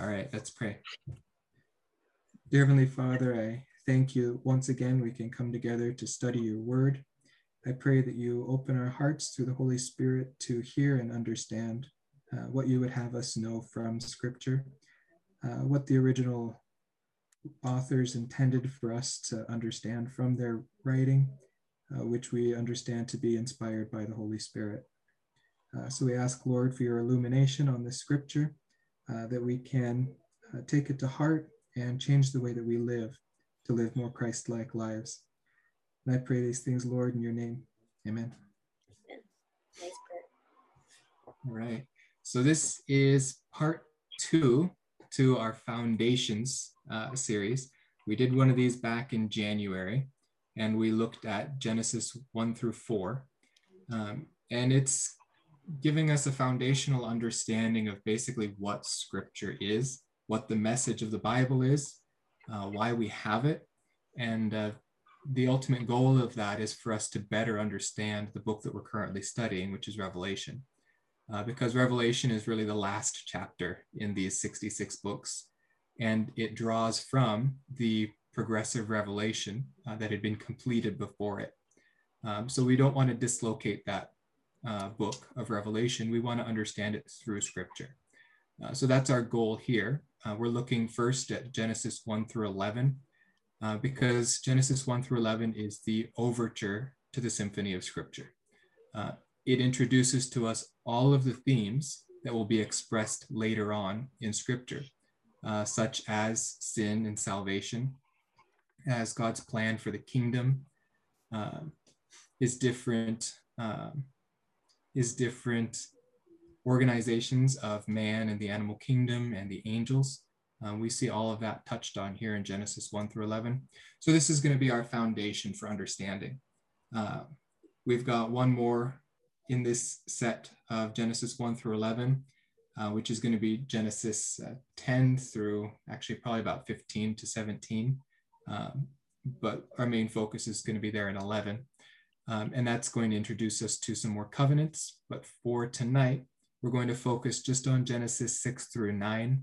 All right, let's pray. Dear Heavenly Father, I thank you once again. We can come together to study your word. I pray that you open our hearts through the Holy Spirit to hear and understand uh, what you would have us know from Scripture, uh, what the original authors intended for us to understand from their writing, uh, which we understand to be inspired by the Holy Spirit. Uh, so we ask, Lord, for your illumination on this Scripture, uh, that we can uh, take it to heart and change the way that we live to live more Christ like lives. And I pray these things, Lord, in your name. Amen. Nice All right. So this is part two to our foundations uh, series. We did one of these back in January, and we looked at Genesis 1 through 4. Um, and it's giving us a foundational understanding of basically what scripture is, what the message of the Bible is, uh, why we have it, and uh, the ultimate goal of that is for us to better understand the book that we're currently studying, which is Revelation. Uh, because Revelation is really the last chapter in these 66 books, and it draws from the progressive revelation uh, that had been completed before it. Um, so we don't want to dislocate that uh, book of Revelation. We want to understand it through Scripture. Uh, so that's our goal here. Uh, we're looking first at Genesis 1 through 11, uh, because Genesis 1 through 11 is the overture to the symphony of Scripture. Uh, it introduces to us all of the themes that will be expressed later on in Scripture, uh, such as sin and salvation, as God's plan for the kingdom, is different. Um, is different organizations of man and the animal kingdom and the angels. Um, we see all of that touched on here in Genesis 1 through 11. So this is going to be our foundation for understanding. Uh, we've got one more in this set of Genesis 1 through 11, uh, which is going to be Genesis uh, 10 through actually probably about 15 to 17. Um, but our main focus is going to be there in 11. Um, and that's going to introduce us to some more covenants. But for tonight, we're going to focus just on Genesis 6 through 9,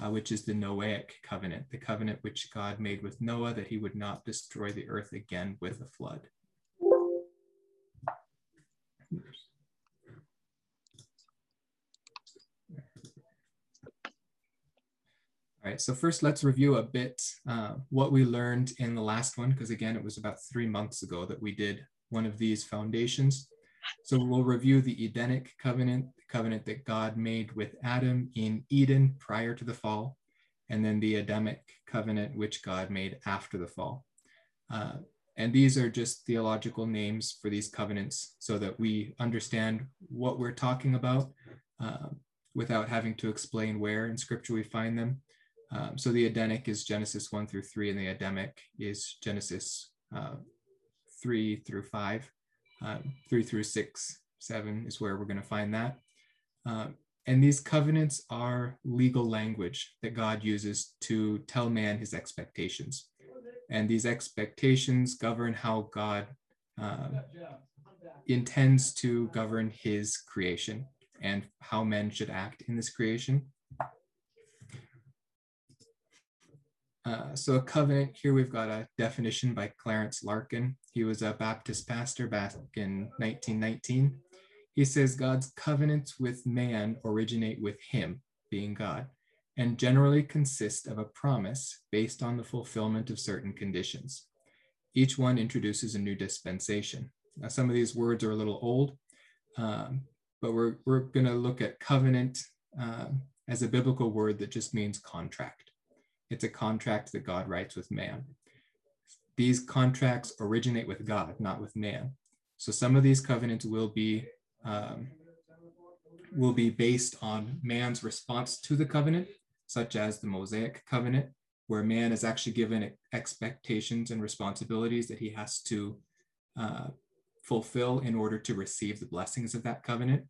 uh, which is the Noahic covenant, the covenant which God made with Noah that he would not destroy the earth again with a flood. All right, so first let's review a bit uh, what we learned in the last one, because again, it was about three months ago that we did one of these foundations. So we'll review the Edenic covenant, the covenant that God made with Adam in Eden prior to the fall, and then the Adamic covenant, which God made after the fall. Uh, and these are just theological names for these covenants so that we understand what we're talking about uh, without having to explain where in scripture we find them. Um, so the Edenic is Genesis 1 through 3, and the Adamic is Genesis uh, 3 through 5. Um, 3 through 6, 7 is where we're going to find that. Um, and these covenants are legal language that God uses to tell man his expectations. And these expectations govern how God uh, intends to govern his creation and how men should act in this creation. Uh, so a covenant, here we've got a definition by Clarence Larkin. He was a Baptist pastor back in 1919. He says God's covenants with man originate with him, being God, and generally consist of a promise based on the fulfillment of certain conditions. Each one introduces a new dispensation. Now, some of these words are a little old, um, but we're, we're going to look at covenant um, as a biblical word that just means contract. It's a contract that God writes with man. These contracts originate with God, not with man. So some of these covenants will be um, will be based on man's response to the covenant, such as the Mosaic covenant, where man is actually given expectations and responsibilities that he has to uh, fulfill in order to receive the blessings of that covenant.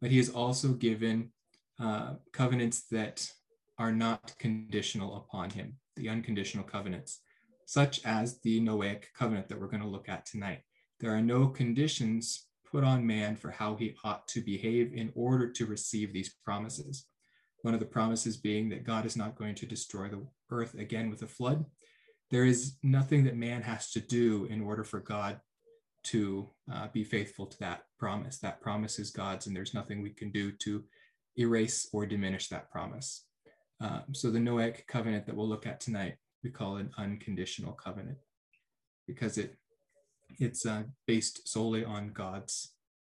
But he is also given uh, covenants that are not conditional upon him, the unconditional covenants, such as the Noahic covenant that we're going to look at tonight. There are no conditions put on man for how he ought to behave in order to receive these promises. one of the promises being that God is not going to destroy the earth again with a flood. There is nothing that man has to do in order for God to uh, be faithful to that promise. That promise is God's, and there's nothing we can do to erase or diminish that promise. Um, so the Noahic covenant that we'll look at tonight, we call an unconditional covenant because it it's uh, based solely on God's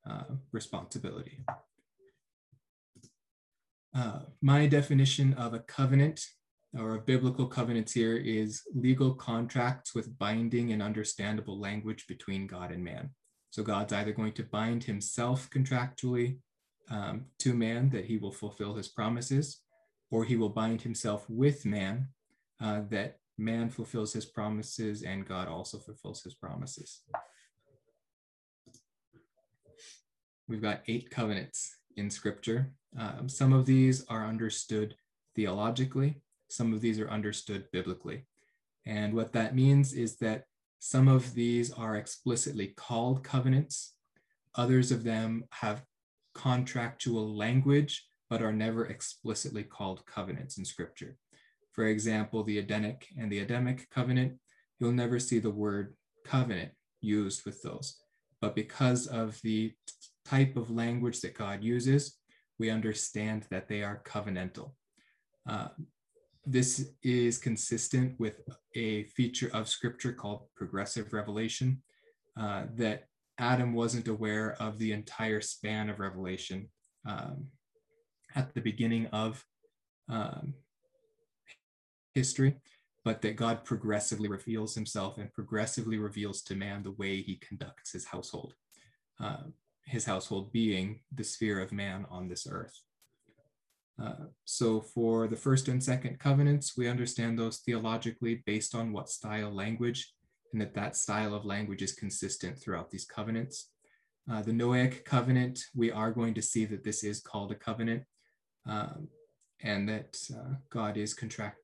uh, responsibility. Uh, my definition of a covenant or a biblical covenant here is legal contracts with binding and understandable language between God and man. So God's either going to bind himself contractually um, to man that he will fulfill his promises, or he will bind himself with man uh, that man fulfills his promises and God also fulfills his promises. We've got eight covenants in scripture. Um, some of these are understood theologically, some of these are understood biblically. And what that means is that some of these are explicitly called covenants, others of them have contractual language, but are never explicitly called covenants in scripture. For example, the Edenic and the Adamic covenant, you'll never see the word covenant used with those. But because of the type of language that God uses, we understand that they are covenantal. Uh, this is consistent with a feature of scripture called progressive revelation, uh, that Adam wasn't aware of the entire span of revelation um, at the beginning of um, history, but that God progressively reveals himself and progressively reveals to man the way he conducts his household, uh, his household being the sphere of man on this earth. Uh, so for the first and second covenants, we understand those theologically based on what style language, and that that style of language is consistent throughout these covenants. Uh, the Noahic covenant, we are going to see that this is called a covenant, um, and that uh, God is contract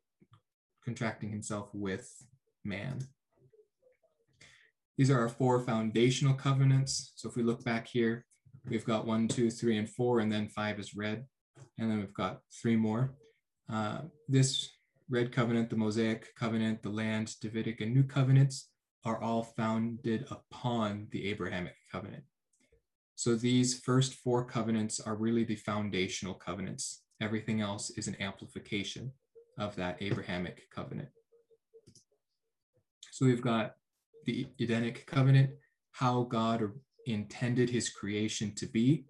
contracting himself with man. These are our four foundational covenants. So if we look back here, we've got one, two, three, and four, and then five is red. And then we've got three more. Uh, this red covenant, the Mosaic covenant, the land, Davidic, and new covenants are all founded upon the Abrahamic covenant. So these first four covenants are really the foundational covenants. Everything else is an amplification of that Abrahamic covenant. So we've got the Edenic covenant, how God intended his creation to be.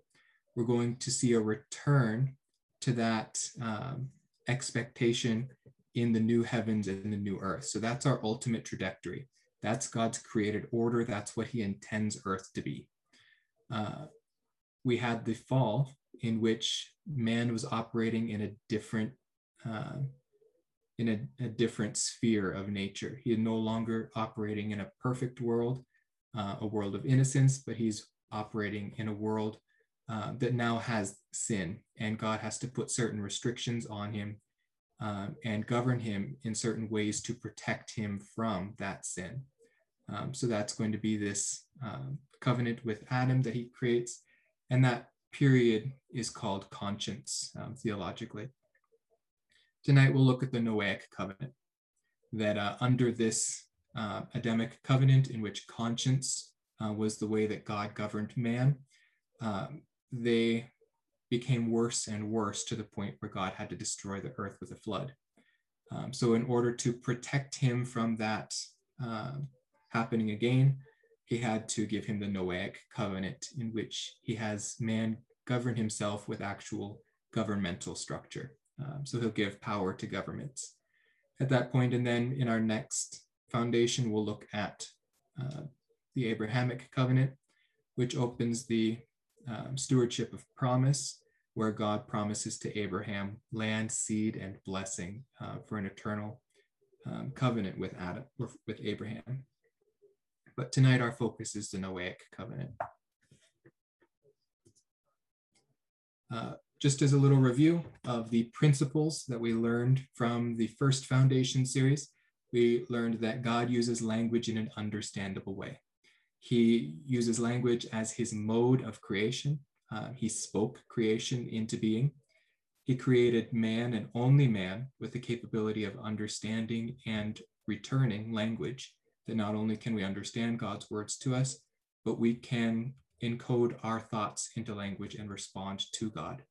We're going to see a return to that um, expectation in the new heavens and the new earth. So that's our ultimate trajectory. That's God's created order. That's what he intends earth to be. Uh, we had the fall in which man was operating in a different uh, in a, a, different sphere of nature. He is no longer operating in a perfect world, uh, a world of innocence, but he's operating in a world uh, that now has sin, and God has to put certain restrictions on him um, and govern him in certain ways to protect him from that sin. Um, so that's going to be this um, covenant with Adam that he creates, and that period is called conscience um, theologically. Tonight, we'll look at the Noahic covenant, that uh, under this uh, Adamic covenant, in which conscience uh, was the way that God governed man, um, they became worse and worse to the point where God had to destroy the earth with a flood. Um, so, in order to protect him from that uh, happening again, he had to give him the Noahic covenant, in which he has man govern himself with actual governmental structure. Um, so he'll give power to governments at that point. And then in our next foundation, we'll look at uh, the Abrahamic covenant, which opens the um, stewardship of promise, where God promises to Abraham land, seed, and blessing uh, for an eternal um, covenant with Adam, with Abraham. But tonight our focus is the Noahic covenant. Uh, just as a little review of the principles that we learned from the first foundation series, we learned that God uses language in an understandable way. He uses language as his mode of creation. Uh, he spoke creation into being. he created man and only man with the capability of understanding and returning language that not only can we understand God's words to us, but we can encode our thoughts into language and respond to God.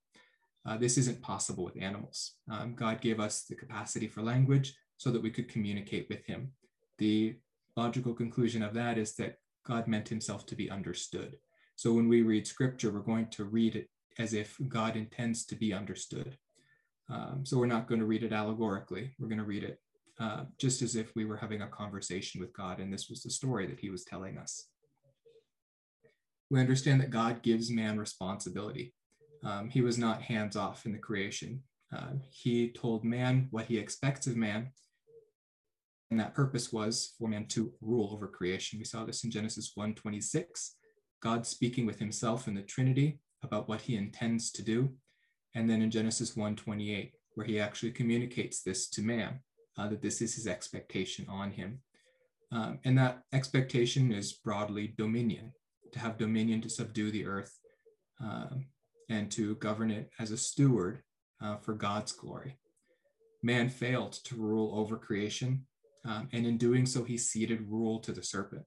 Uh, this isn't possible with animals. Um, God gave us the capacity for language so that we could communicate with Him. The logical conclusion of that is that God meant Himself to be understood. So when we read scripture, we're going to read it as if God intends to be understood. Um, so we're not going to read it allegorically. We're going to read it uh, just as if we were having a conversation with God and this was the story that He was telling us. We understand that God gives man responsibility. Um, he was not hands off in the creation. Uh, he told man what he expects of man. And that purpose was for man to rule over creation. We saw this in Genesis 1:26, God speaking with himself in the Trinity about what he intends to do. And then in Genesis 1:28, where he actually communicates this to man, uh, that this is his expectation on him. Um, and that expectation is broadly dominion, to have dominion to subdue the earth um, and to govern it as a steward uh, for God's glory. Man failed to rule over creation, um, and in doing so, he ceded rule to the serpent.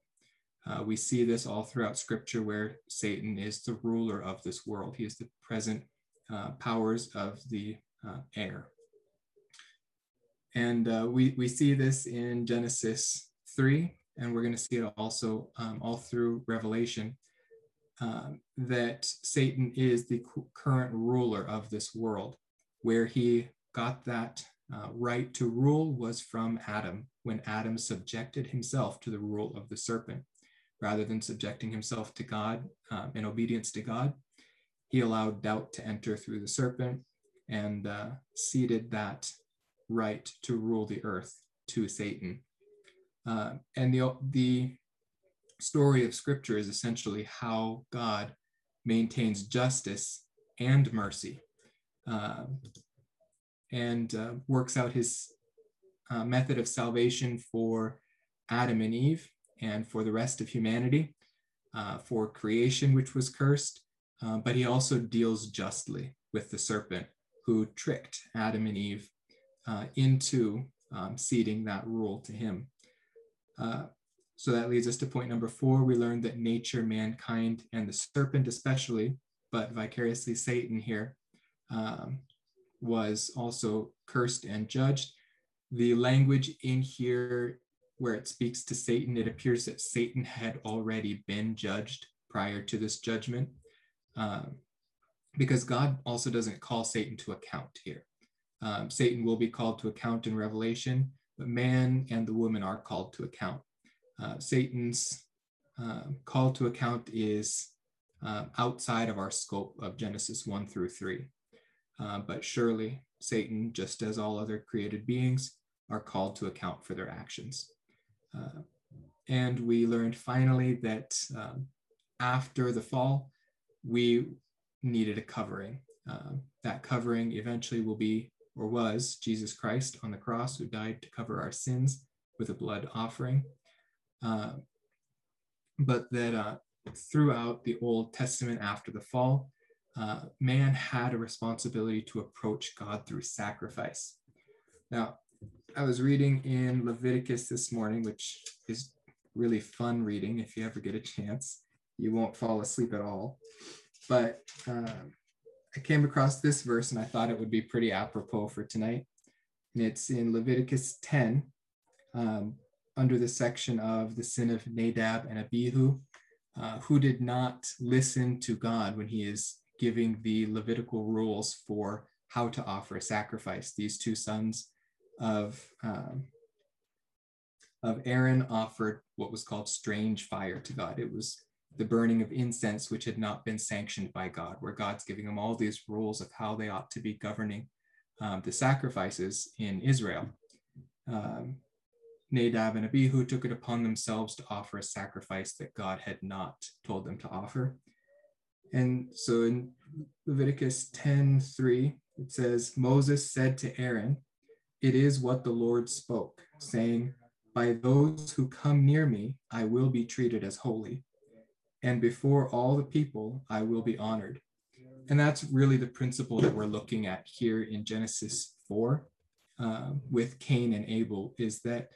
Uh, we see this all throughout scripture where Satan is the ruler of this world. He is the present uh, powers of the uh, air. And uh, we, we see this in Genesis 3, and we're going to see it also um, all through Revelation um, that Satan is the current ruler of this world. Where he got that uh, right to rule was from Adam, when Adam subjected himself to the rule of the serpent. Rather than subjecting himself to God um, in obedience to God, he allowed doubt to enter through the serpent and uh, ceded that right to rule the earth to Satan. Uh, and the, the story of Scripture is essentially how God maintains justice and mercy uh, and uh, works out his uh, method of salvation for Adam and Eve and for the rest of humanity, uh, for creation, which was cursed. Uh, but he also deals justly with the serpent who tricked Adam and Eve uh, into um, ceding that rule to him. So that leads us to point number four. We learned that nature, mankind, and the serpent, especially, but vicariously Satan here, um, was also cursed and judged. The language in here where it speaks to Satan, it appears that Satan had already been judged prior to this judgment. Um, because God also doesn't call Satan to account here. Um, Satan will be called to account in Revelation, but man and the woman are called to account uh, Satan's uh, call to account is uh, outside of our scope of Genesis 1 through 3. Uh, but surely Satan, just as all other created beings, are called to account for their actions. Uh, and we learned finally that um, after the fall, we needed a covering. Um, that covering eventually will be, or was, Jesus Christ on the cross, who died to cover our sins with a blood offering. Uh, but that uh, throughout the Old Testament after the fall, uh, man had a responsibility to approach God through sacrifice. Now, I was reading in Leviticus this morning, which is really fun reading if you ever get a chance. You won't fall asleep at all. But um, I came across this verse and I thought it would be pretty apropos for tonight. And it's in Leviticus 10, um, under the section of the sin of Nadab and Abihu, uh, who did not listen to God when he is giving the Levitical rules for how to offer a sacrifice. These two sons of, um, of Aaron offered what was called strange fire to God. It was the burning of incense, which had not been sanctioned by God, where God's giving them all these rules of how they ought to be governing um, the sacrifices in Israel. Um, Nadab and Abihu took it upon themselves to offer a sacrifice that God had not told them to offer. And so in Leviticus 10 3, it says, Moses said to Aaron, It is what the Lord spoke, saying, By those who come near me, I will be treated as holy, and before all the people, I will be honored. and that's really the principle that we're looking at here in Genesis 4 uh, with Cain and Abel is that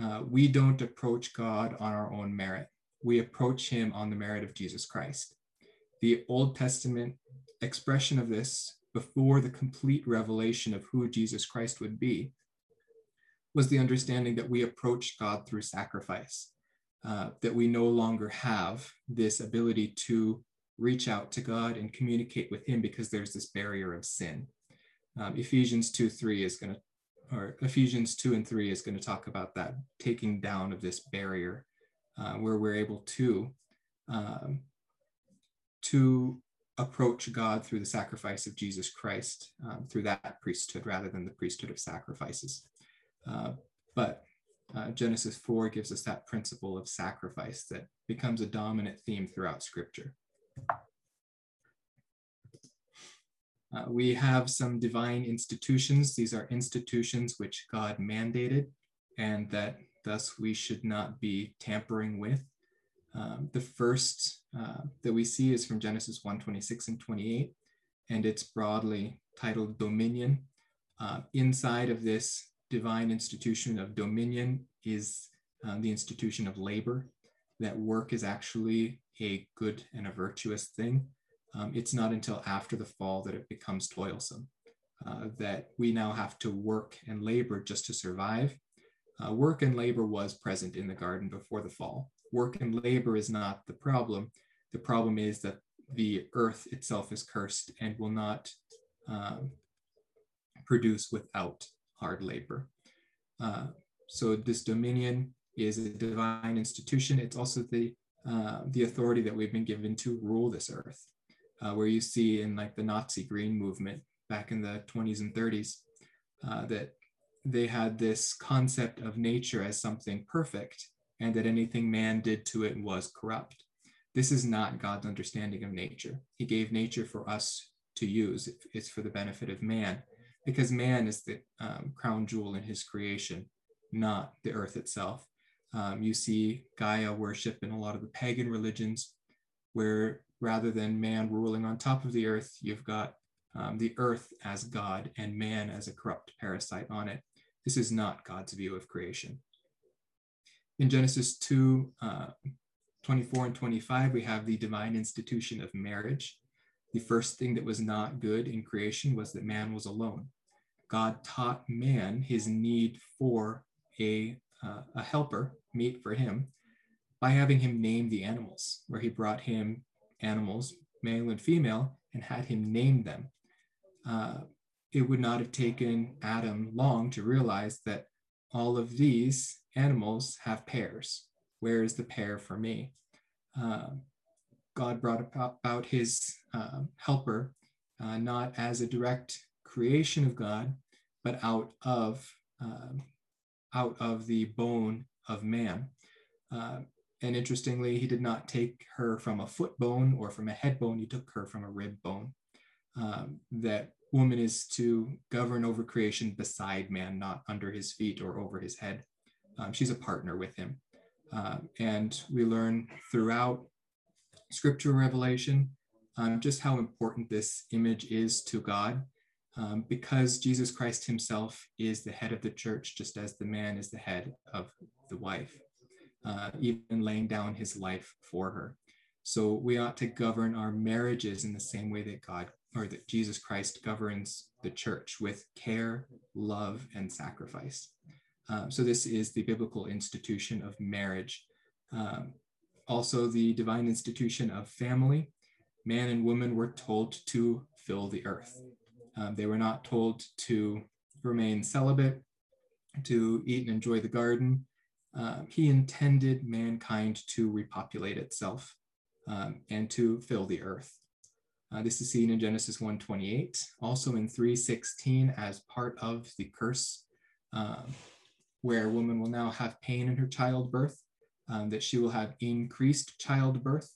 uh, we don't approach God on our own merit. We approach him on the merit of Jesus Christ. The Old Testament expression of this before the complete revelation of who Jesus Christ would be was the understanding that we approach God through sacrifice, uh, that we no longer have this ability to reach out to God and communicate with Him because there's this barrier of sin. Um, Ephesians 2 3 is going to, or Ephesians 2 and 3 is going to talk about that taking down of this barrier uh, where we're able to. Um, to approach God through the sacrifice of Jesus Christ, um, through that priesthood rather than the priesthood of sacrifices. Uh, but uh, Genesis 4 gives us that principle of sacrifice that becomes a dominant theme throughout Scripture. Uh, we have some divine institutions. These are institutions which God mandated and that thus we should not be tampering with. Um, the first uh, that we see is from Genesis 1 26 and 28, and it's broadly titled Dominion. Uh, inside of this divine institution of dominion is um, the institution of labor, that work is actually a good and a virtuous thing. Um, it's not until after the fall that it becomes toilsome, uh, that we now have to work and labor just to survive. Uh, work and labor was present in the garden before the fall. Work and labor is not the problem. The problem is that the earth itself is cursed and will not um, produce without hard labor. Uh, so this dominion is a divine institution. It's also the uh, the authority that we've been given to rule this earth. Uh, where you see in like the Nazi Green movement back in the 20s and 30s uh, that they had this concept of nature as something perfect and that anything man did to it was corrupt. This is not God's understanding of nature. He gave nature for us to use, it's for the benefit of man because man is the um, crown jewel in his creation, not the earth itself. Um, you see Gaia worship in a lot of the pagan religions, where rather than man ruling on top of the earth, you've got um, the earth as God and man as a corrupt parasite on it. This is not God's view of creation. In Genesis 2 uh, 24 and 25, we have the divine institution of marriage. The first thing that was not good in creation was that man was alone. God taught man his need for a, uh, a helper, meet for him, by having him name the animals, where he brought him animals, male and female, and had him name them. Uh, it would not have taken Adam long to realize that all of these animals have pairs. Where is the pair for me? Uh, God brought about his uh, helper uh, not as a direct creation of God, but out of um, out of the bone of man. Uh, and interestingly, he did not take her from a foot bone or from a head bone. He took her from a rib bone. Um, that woman is to govern over creation beside man, not under his feet or over his head. Um, she's a partner with him. Uh, and we learn throughout scriptural revelation um, just how important this image is to God um, because Jesus Christ himself is the head of the church, just as the man is the head of the wife, uh, even laying down his life for her. So we ought to govern our marriages in the same way that God or that Jesus Christ governs the church with care, love, and sacrifice. Um, so this is the biblical institution of marriage. Um, also, the divine institution of family. Man and woman were told to fill the earth. Um, they were not told to remain celibate, to eat and enjoy the garden. Um, he intended mankind to repopulate itself um, and to fill the earth. Uh, this is seen in Genesis 1:28, also in 3:16 as part of the curse, um, where woman will now have pain in her childbirth, um, that she will have increased childbirth,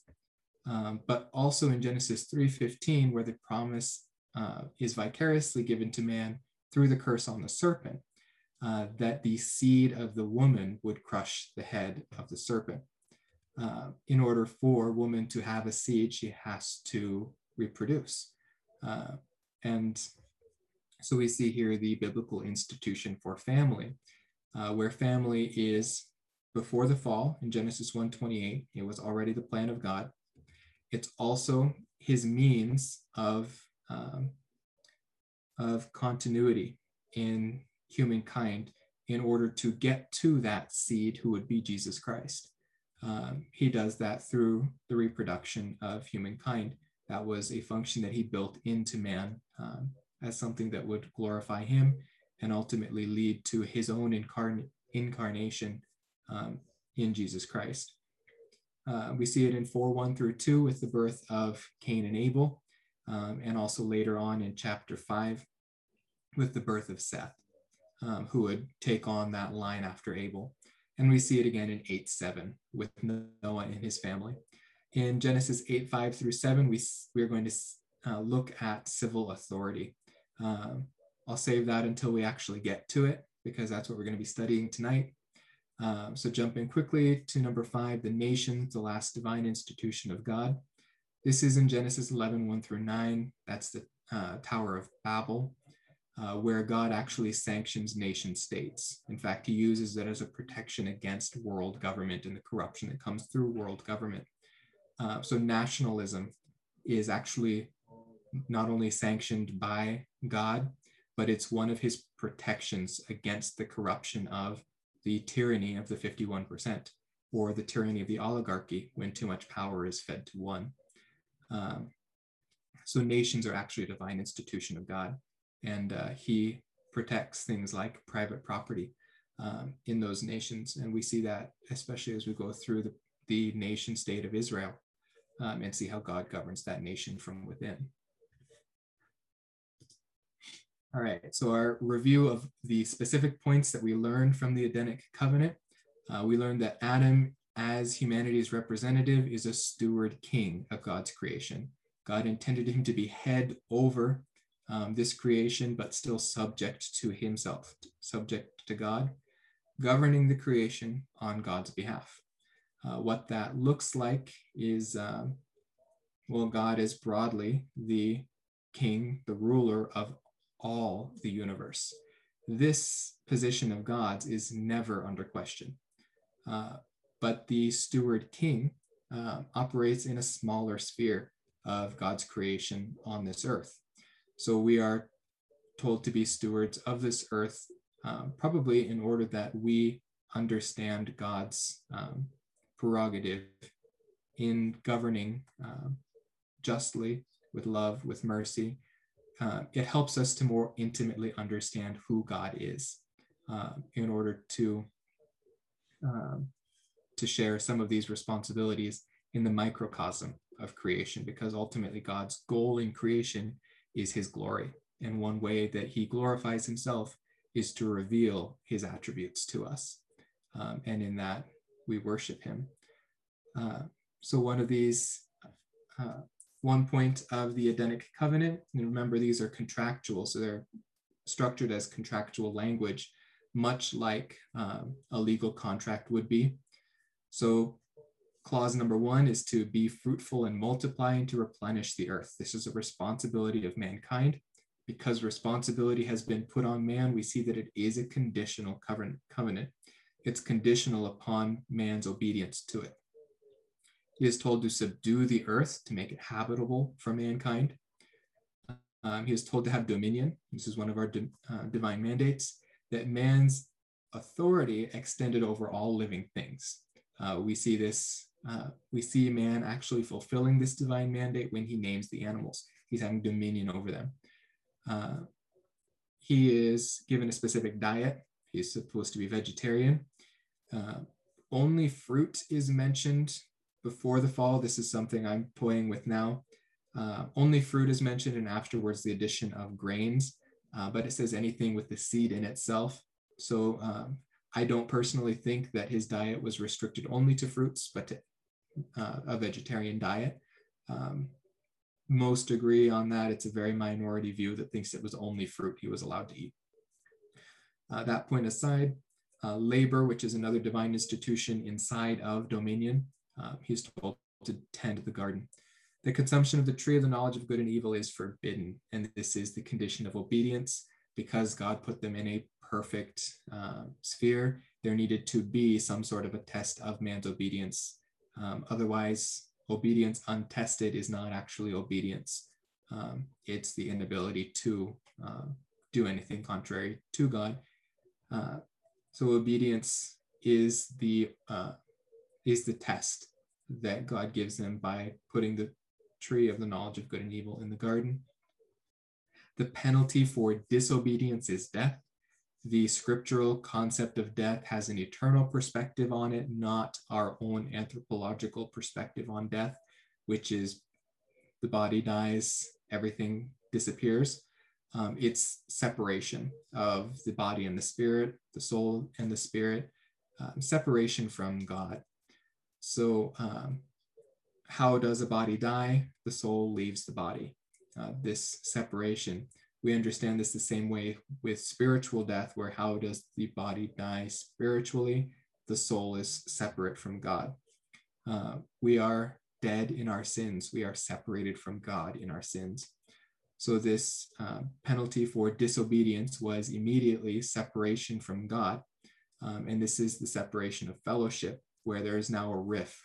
um, but also in Genesis 3:15, where the promise uh, is vicariously given to man through the curse on the serpent, uh, that the seed of the woman would crush the head of the serpent. Uh, in order for woman to have a seed, she has to reproduce. Uh, and so we see here the biblical institution for family, uh, where family is before the fall in Genesis 1:28. It was already the plan of God. It's also his means of um, of continuity in humankind in order to get to that seed who would be Jesus Christ. Um, he does that through the reproduction of humankind. That was a function that he built into man um, as something that would glorify him and ultimately lead to his own incarn- incarnation um, in Jesus Christ. Uh, we see it in 4 1 through 2 with the birth of Cain and Abel, um, and also later on in chapter 5 with the birth of Seth, um, who would take on that line after Abel. And we see it again in 8 7 with Noah and his family. In Genesis 8 5 through 7, we, we are going to uh, look at civil authority. Um, I'll save that until we actually get to it because that's what we're going to be studying tonight. Um, so jumping quickly to number five, the nations, the last divine institution of God. This is in Genesis 11, 1 through 9. That's the uh, Tower of Babel, uh, where God actually sanctions nation states. In fact, he uses it as a protection against world government and the corruption that comes through world government. Uh, so nationalism is actually not only sanctioned by God, but it's one of his protections against the corruption of the tyranny of the 51%, or the tyranny of the oligarchy when too much power is fed to one. Um, so nations are actually a divine institution of God, and uh, he protects things like private property um, in those nations. And we see that especially as we go through the, the nation state of Israel um, and see how God governs that nation from within. All right, so our review of the specific points that we learned from the Edenic covenant. Uh, we learned that Adam, as humanity's representative, is a steward king of God's creation. God intended him to be head over um, this creation, but still subject to himself, subject to God, governing the creation on God's behalf. Uh, what that looks like is, um, well, God is broadly the king, the ruler of all the universe. This position of God's is never under question. Uh, but the steward king uh, operates in a smaller sphere of God's creation on this earth. So we are told to be stewards of this earth, um, probably in order that we understand God's um, prerogative in governing um, justly, with love, with mercy, uh, it helps us to more intimately understand who God is uh, in order to, um, to share some of these responsibilities in the microcosm of creation, because ultimately God's goal in creation is his glory. And one way that he glorifies himself is to reveal his attributes to us. Um, and in that, we worship him. Uh, so, one of these uh, one point of the Edenic covenant. And remember, these are contractual, so they're structured as contractual language, much like um, a legal contract would be. So, clause number one is to be fruitful and multiply and to replenish the earth. This is a responsibility of mankind. Because responsibility has been put on man, we see that it is a conditional covenant. It's conditional upon man's obedience to it. He is told to subdue the earth to make it habitable for mankind. Um, he is told to have dominion. This is one of our di- uh, divine mandates that man's authority extended over all living things. Uh, we see this, uh, we see man actually fulfilling this divine mandate when he names the animals. He's having dominion over them. Uh, he is given a specific diet. He's supposed to be vegetarian. Uh, only fruit is mentioned before the fall. This is something I'm toying with now. Uh, only fruit is mentioned, and afterwards the addition of grains, uh, but it says anything with the seed in itself. So um, I don't personally think that his diet was restricted only to fruits, but to uh, a vegetarian diet. Um, most agree on that. It's a very minority view that thinks it was only fruit he was allowed to eat. Uh, that point aside, uh, labor, which is another divine institution inside of dominion, uh, he's told to tend the garden. The consumption of the tree of the knowledge of good and evil is forbidden, and this is the condition of obedience. Because God put them in a perfect uh, sphere, there needed to be some sort of a test of man's obedience. Um, otherwise, obedience untested is not actually obedience. Um, it's the inability to uh, do anything contrary to God. Uh, so obedience is the uh, is the test that God gives them by putting the tree of the knowledge of good and evil in the garden. The penalty for disobedience is death. The scriptural concept of death has an eternal perspective on it, not our own anthropological perspective on death, which is the body dies, everything disappears. Um, it's separation of the body and the spirit, the soul and the spirit, um, separation from God. So, um, how does a body die? The soul leaves the body. Uh, this separation. We understand this the same way with spiritual death, where how does the body die spiritually? The soul is separate from God. Uh, we are dead in our sins. We are separated from God in our sins. So, this uh, penalty for disobedience was immediately separation from God. Um, and this is the separation of fellowship, where there is now a rift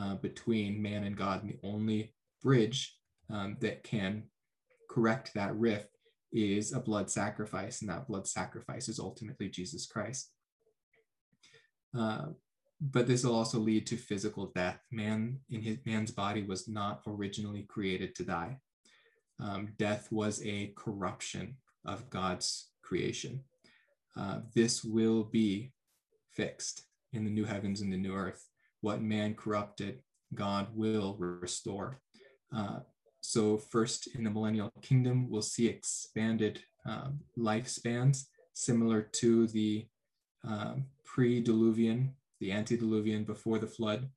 uh, between man and God. And the only bridge um, that can correct that rift is a blood sacrifice, and that blood sacrifice is ultimately Jesus Christ. Uh, but this will also lead to physical death. Man in his man's body was not originally created to die um, death was a corruption of God's creation. Uh, this will be fixed in the new heavens and the new earth. What man corrupted, God will restore. Uh, so, first in the millennial kingdom, we'll see expanded um, lifespans similar to the um, pre diluvian, the antediluvian before the flood,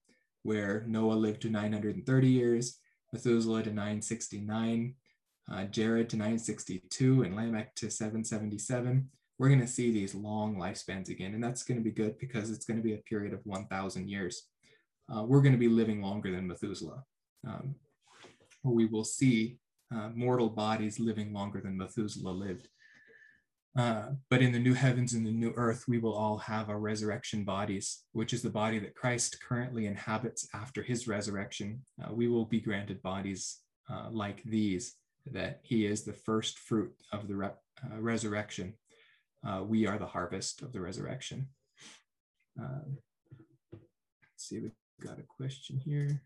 where Noah lived to 930 years, Methuselah to 969, uh, Jared to 962 and Lamech to 777, we're going to see these long lifespans again. And that's going to be good because it's going to be a period of 1,000 years. Uh, we're going to be living longer than Methuselah. Um, we will see uh, mortal bodies living longer than Methuselah lived. Uh, but in the new heavens and the new earth, we will all have our resurrection bodies, which is the body that Christ currently inhabits after his resurrection. Uh, we will be granted bodies uh, like these that he is the first fruit of the re- uh, resurrection. Uh, we are the harvest of the resurrection. Uh, let's see, we've got a question here.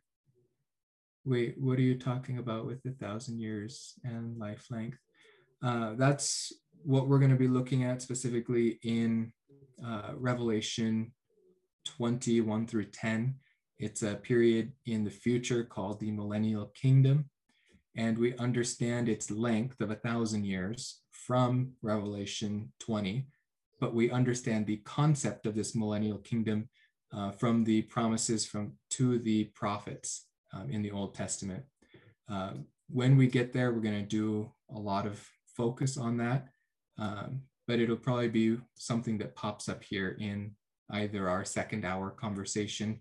Wait, what are you talking about with the thousand years and life length? Uh, that's what we're going to be looking at specifically in uh, Revelation 21 through 10. It's a period in the future called the millennial kingdom and we understand its length of a thousand years from Revelation 20, but we understand the concept of this millennial kingdom uh, from the promises from to the prophets um, in the Old Testament. Uh, when we get there, we're going to do a lot of focus on that, um, but it'll probably be something that pops up here in either our second hour conversation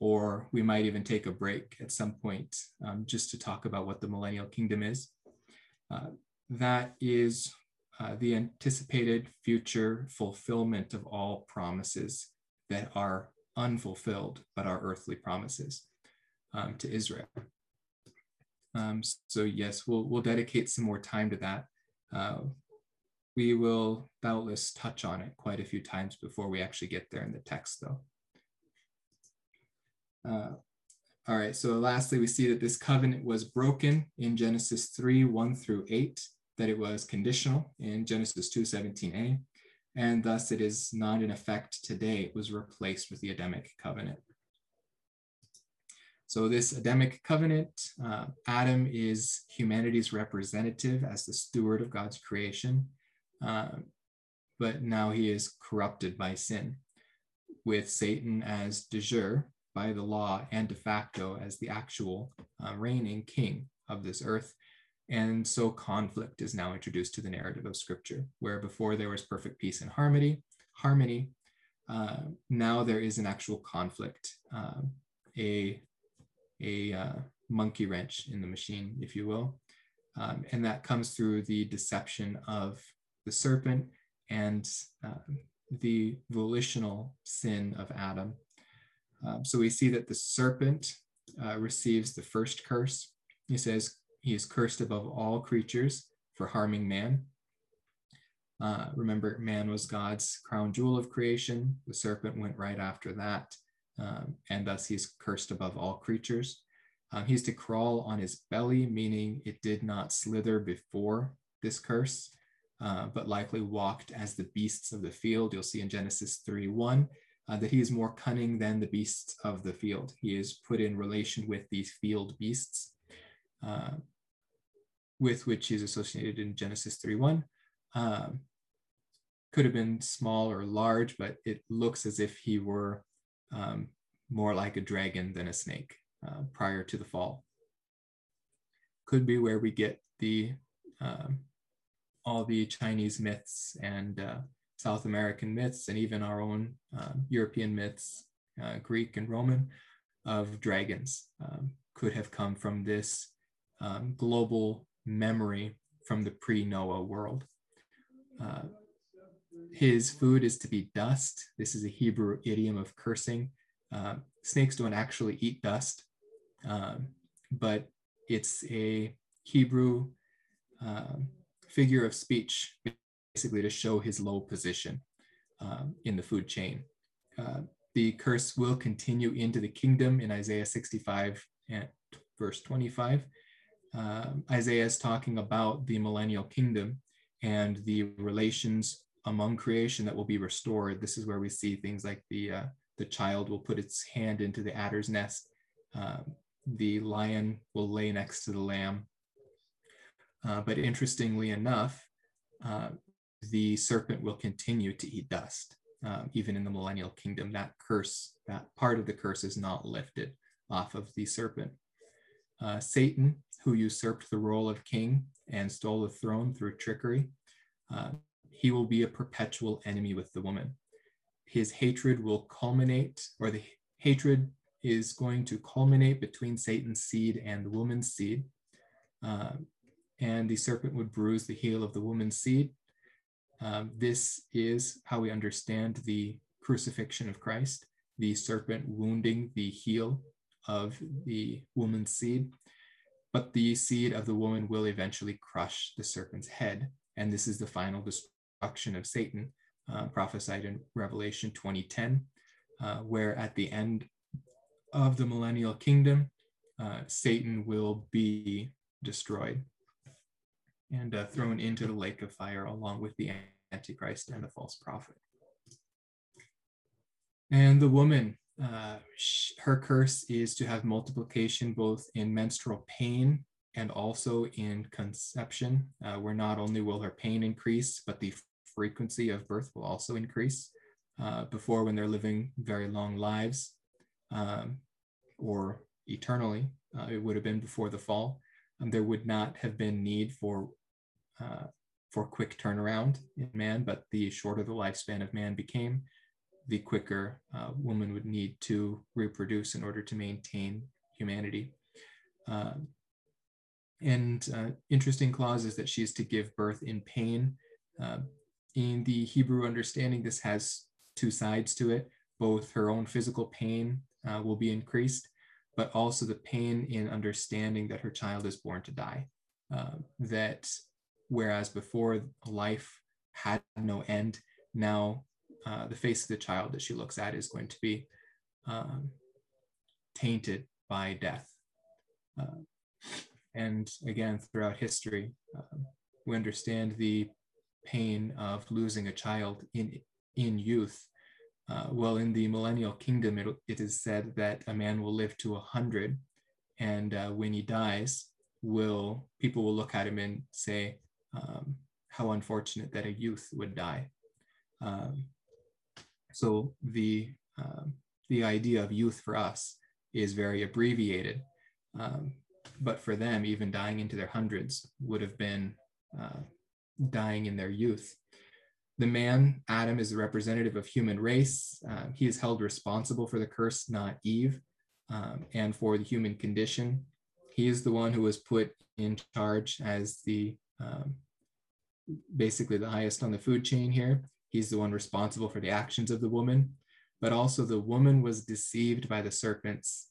or we might even take a break at some point um, just to talk about what the millennial kingdom is. Uh, that is uh, the anticipated future fulfillment of all promises that are unfulfilled, but are earthly promises um, to Israel. Um, so yes, we'll, we'll dedicate some more time to that. Uh, we will doubtless touch on it quite a few times before we actually get there in the text though. Uh, all right, so lastly, we see that this covenant was broken in Genesis 3 1 through 8, that it was conditional in Genesis 2 17a, and thus it is not in effect today. It was replaced with the Adamic covenant. So, this Adamic covenant, uh, Adam is humanity's representative as the steward of God's creation, uh, but now he is corrupted by sin, with Satan as de jure, by the law and de facto as the actual uh, reigning king of this earth. And so conflict is now introduced to the narrative of scripture, where before there was perfect peace and harmony, harmony, uh, now there is an actual conflict, uh, a, a uh, monkey wrench in the machine, if you will. Um, and that comes through the deception of the serpent and uh, the volitional sin of Adam. Um, so we see that the serpent uh, receives the first curse. He says he is cursed above all creatures for harming man. Uh, remember, man was God's crown jewel of creation. The serpent went right after that, um, and thus he's cursed above all creatures. Um, he's to crawl on his belly, meaning it did not slither before this curse, uh, but likely walked as the beasts of the field. You'll see in Genesis 3 1 uh, that he is more cunning than the beasts of the field. He is put in relation with these field beasts, uh, with which is associated in Genesis 3 1. Um, could have been small or large, but it looks as if he were um, more like a dragon than a snake uh, prior to the fall. Could be where we get the um, all the Chinese myths and uh, South American myths, and even our own uh, European myths, uh, Greek and Roman, of dragons um, could have come from this um, global memory from the pre Noah world. Uh, his food is to be dust. This is a Hebrew idiom of cursing. Uh, snakes don't actually eat dust, um, but it's a Hebrew um, figure of speech, basically to show his low position um, in the food chain. Uh, the curse will continue into the kingdom in Isaiah 65 and verse 25. Uh, Isaiah is talking about the millennial kingdom and the relations among creation that will be restored. This is where we see things like the uh, the child will put its hand into the adder's nest. Uh, the lion will lay next to the lamb. Uh, but interestingly enough, uh, the serpent will continue to eat dust, um, even in the millennial kingdom. That curse, that part of the curse is not lifted off of the serpent. Uh, Satan, who usurped the role of king and stole the throne through trickery, uh, he will be a perpetual enemy with the woman. His hatred will culminate, or the hatred is going to culminate between Satan's seed and the woman's seed. Uh, and the serpent would bruise the heel of the woman's seed. Um, this is how we understand the crucifixion of Christ, the serpent wounding the heel of the woman's seed. But the seed of the woman will eventually crush the serpent's head. And this is the final destruction of Satan, uh, prophesied in Revelation 2010, uh, where at the end of the millennial kingdom, uh, Satan will be destroyed and uh, thrown into the lake of fire along with the Antichrist and the false prophet. And the woman, uh, her curse is to have multiplication both in menstrual pain and also in conception, uh, where not only will her pain increase, but the frequency of birth will also increase. Uh, before, when they're living very long lives, um, or eternally, uh, it would have been before the fall. Um, there would not have been need for uh, for quick turnaround in man, but the shorter the lifespan of man became, the quicker uh, woman would need to reproduce in order to maintain humanity. Uh, and uh, interesting clause is that she is to give birth in pain. Uh, in the Hebrew understanding, this has two sides to it. Both her own physical pain uh, will be increased, but also the pain in understanding that her child is born to die. Uh, that whereas before life had no end, now uh, the face of the child that she looks at is going to be um, tainted by death. Uh, and again, throughout history, uh, we understand the pain of losing a child in, in youth. Uh, well, in the millennial kingdom, it, it is said that a man will live to a hundred, and uh, when he dies, will people will look at him and say, um, "How unfortunate that a youth would die." Um, so the um, the idea of youth for us is very abbreviated. Um, but for them, even dying into their hundreds would have been uh, dying in their youth. The man, Adam, is the representative of human race. Uh, he is held responsible for the curse, not Eve, um, and for the human condition. he is the one who was put in charge as the um, basically the highest on the food chain here. He's the one responsible for the actions of the woman, but also the woman was deceived by the serpents.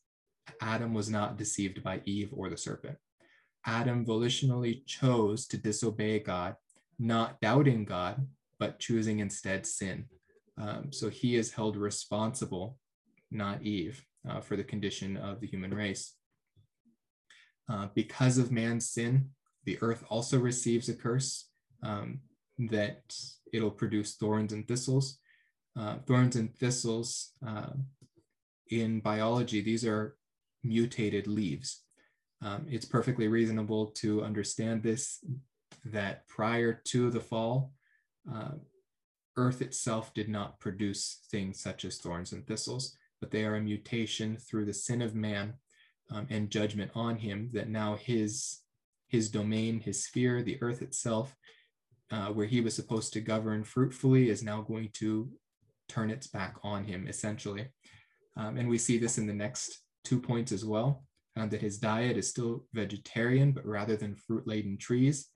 Adam was not deceived by Eve or the serpent. Adam volitionally chose to disobey God, not doubting God, but choosing instead sin. Um, so he is held responsible, not Eve, uh, for the condition of the human race. Uh, because of man's sin, the earth also receives a curse um, that it'll produce thorns and thistles. Uh, thorns and thistles uh, in biology, these are mutated leaves. Um, it's perfectly reasonable to understand this that prior to the fall, uh, Earth itself did not produce things such as thorns and thistles, but they are a mutation through the sin of man um, and judgment on him that now his his domain, his sphere, the earth itself, uh, where he was supposed to govern fruitfully, is now going to turn its back on him, essentially. Um, and we see this in the next two points as well uh, that his diet is still vegetarian, but rather than fruit laden trees,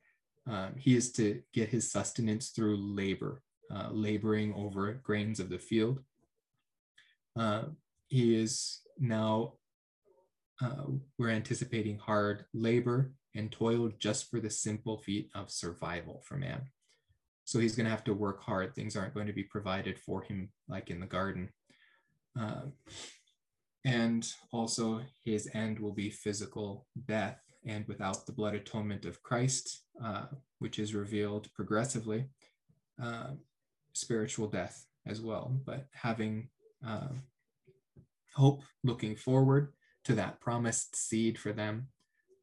um, he is to get his sustenance through labor, uh, laboring over grains of the field. Uh, he is now, uh, we're anticipating hard labor and toil just for the simple feat of survival for man. So he's going to have to work hard. Things aren't going to be provided for him like in the garden. Uh, and also, his end will be physical death. And without the blood atonement of Christ, uh, which is revealed progressively, uh, spiritual death as well. But having uh, hope looking forward to that promised seed for them,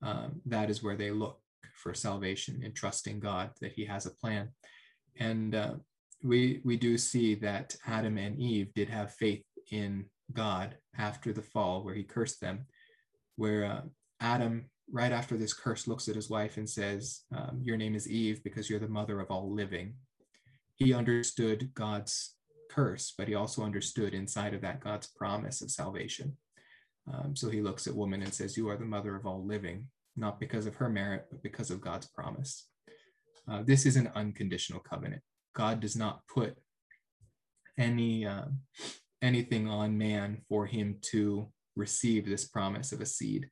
um, that is where they look for salvation and trusting God that He has a plan. And uh, we we do see that Adam and Eve did have faith in God after the fall, where He cursed them, where uh, Adam right after this curse looks at his wife and says, um, "Your name is Eve because you're the mother of all living." He understood God's curse, but he also understood inside of that God's promise of salvation. Um, so he looks at woman and says, You are the mother of all living, not because of her merit, but because of God's promise. Uh, this is an unconditional covenant. God does not put any uh, anything on man for him to receive this promise of a seed.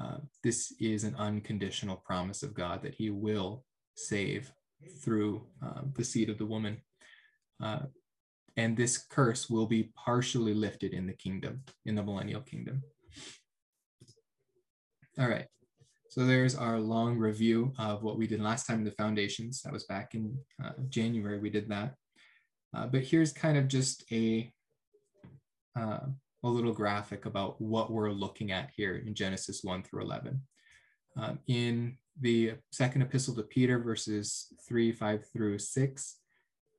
Uh, this is an unconditional promise of God that he will save through uh, the seed of the woman. And this curse will be partially lifted in the kingdom, in the millennial kingdom. All right. So there's our long review of what we did last time in the foundations. That was back in uh, January, we did that. Uh, but here's kind of just a, uh, a little graphic about what we're looking at here in Genesis 1 through 11. Um, in the second epistle to Peter, verses 3, 5 through 6,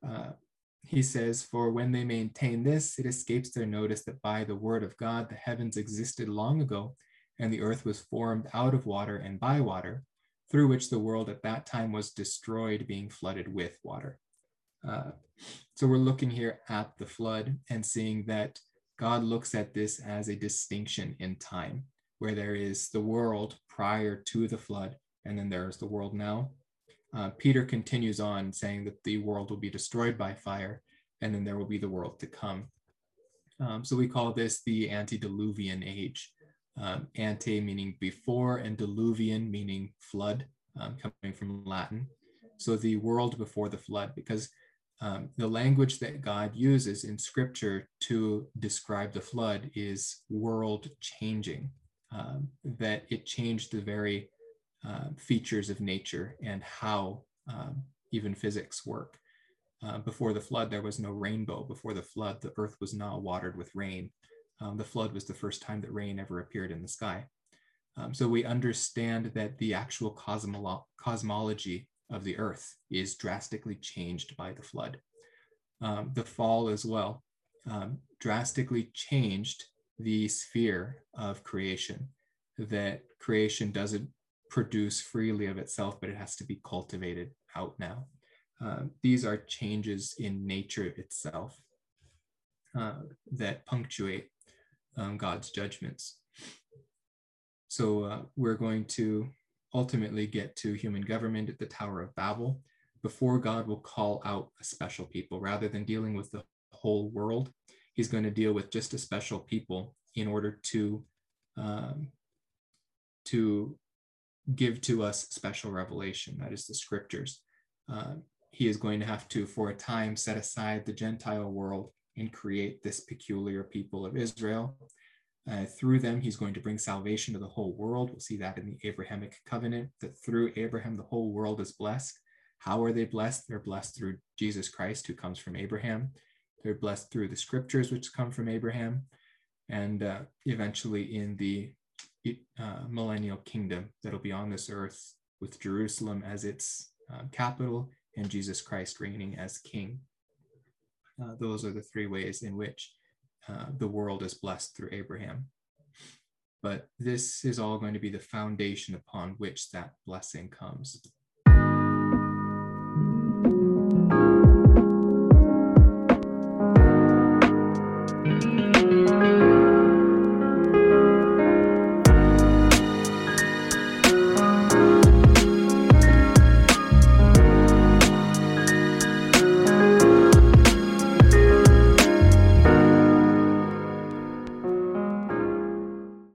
uh, he says, For when they maintain this, it escapes their notice that by the word of God the heavens existed long ago, and the earth was formed out of water and by water, through which the world at that time was destroyed, being flooded with water. Uh, so we're looking here at the flood and seeing that God looks at this as a distinction in time, where there is the world prior to the flood, and then there is the world now. Uh, Peter continues on saying that the world will be destroyed by fire, and then there will be the world to come. Um, so we call this the antediluvian age. Um, ante meaning before, and diluvian meaning flood, um, coming from Latin. So the world before the flood, because um, the language that God uses in scripture to describe the flood is world changing, um, that it changed the very uh, features of nature and how um, even physics work. Uh, before the flood, there was no rainbow. Before the flood, the earth was not watered with rain. Um, the flood was the first time that rain ever appeared in the sky. Um, so we understand that the actual cosmolo- cosmology of the earth is drastically changed by the flood. Um, the fall as well um, drastically changed the sphere of creation, that creation doesn't produce freely of itself, but it has to be cultivated out now. Uh, these are changes in nature itself uh, that punctuate um, God's judgments. So uh, we're going to ultimately get to human government at the Tower of Babel before God will call out a special people rather than dealing with the whole world. He's going to deal with just a special people in order to um, to give to us special revelation, that is the scriptures. Uh, he is going to have to, for a time, set aside the Gentile world and create this peculiar people of Israel. Uh, through them, he's going to bring salvation to the whole world. We'll see that in the Abrahamic covenant, that through Abraham, the whole world is blessed. How are they blessed? They're blessed through Jesus Christ, who comes from Abraham. They're blessed through the scriptures, which come from Abraham. And uh, eventually in the uh, millennial kingdom that'll be on this earth with Jerusalem as its uh, capital and Jesus Christ reigning as king. Uh, those are the three ways in which uh, the world is blessed through Abraham. But this is all going to be the foundation upon which that blessing comes.